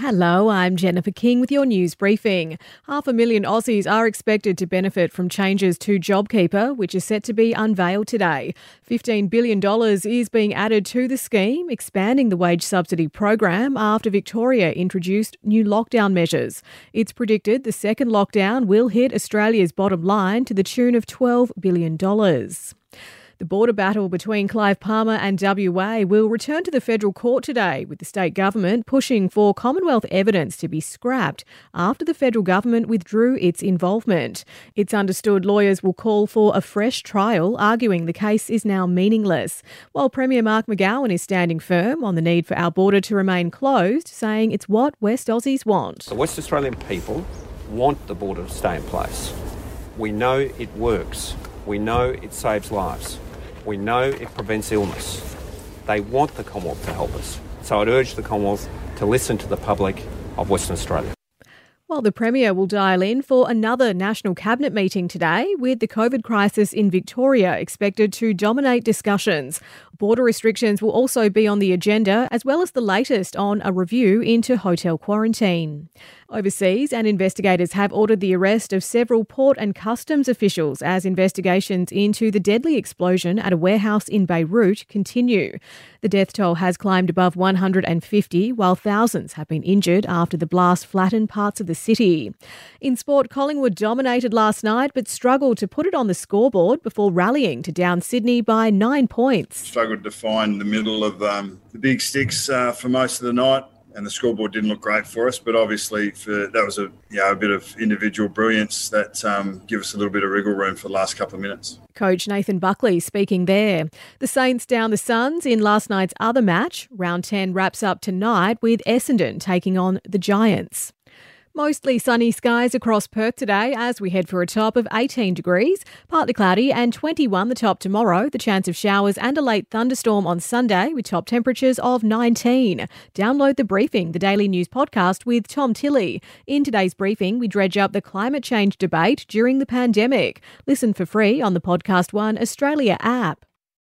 Hello, I'm Jennifer King with your news briefing. Half a million Aussies are expected to benefit from changes to JobKeeper, which is set to be unveiled today. $15 billion is being added to the scheme, expanding the wage subsidy program after Victoria introduced new lockdown measures. It's predicted the second lockdown will hit Australia's bottom line to the tune of $12 billion. The border battle between Clive Palmer and WA will return to the federal court today, with the state government pushing for Commonwealth evidence to be scrapped after the federal government withdrew its involvement. It's understood lawyers will call for a fresh trial, arguing the case is now meaningless, while Premier Mark McGowan is standing firm on the need for our border to remain closed, saying it's what West Aussies want. The West Australian people want the border to stay in place. We know it works. We know it saves lives. We know it prevents illness. They want the Commonwealth to help us. So I'd urge the Commonwealth to listen to the public of Western Australia. Well, the Premier will dial in for another National Cabinet meeting today, with the COVID crisis in Victoria expected to dominate discussions. Border restrictions will also be on the agenda, as well as the latest on a review into hotel quarantine. Overseas, and investigators have ordered the arrest of several port and customs officials as investigations into the deadly explosion at a warehouse in Beirut continue. The death toll has climbed above 150, while thousands have been injured after the blast flattened parts of the city. In sport, Collingwood dominated last night but struggled to put it on the scoreboard before rallying to down Sydney by nine points. To find the middle of um, the big sticks uh, for most of the night and the scoreboard didn't look great for us. But obviously, for that was a you know, a bit of individual brilliance that um, give us a little bit of wriggle room for the last couple of minutes. Coach Nathan Buckley speaking there. The Saints down the Suns in last night's other match. Round 10 wraps up tonight with Essendon taking on the Giants. Mostly sunny skies across Perth today as we head for a top of 18 degrees, partly cloudy and 21 the top tomorrow. The chance of showers and a late thunderstorm on Sunday with top temperatures of 19. Download the briefing, the daily news podcast with Tom Tilley. In today's briefing, we dredge up the climate change debate during the pandemic. Listen for free on the Podcast One Australia app.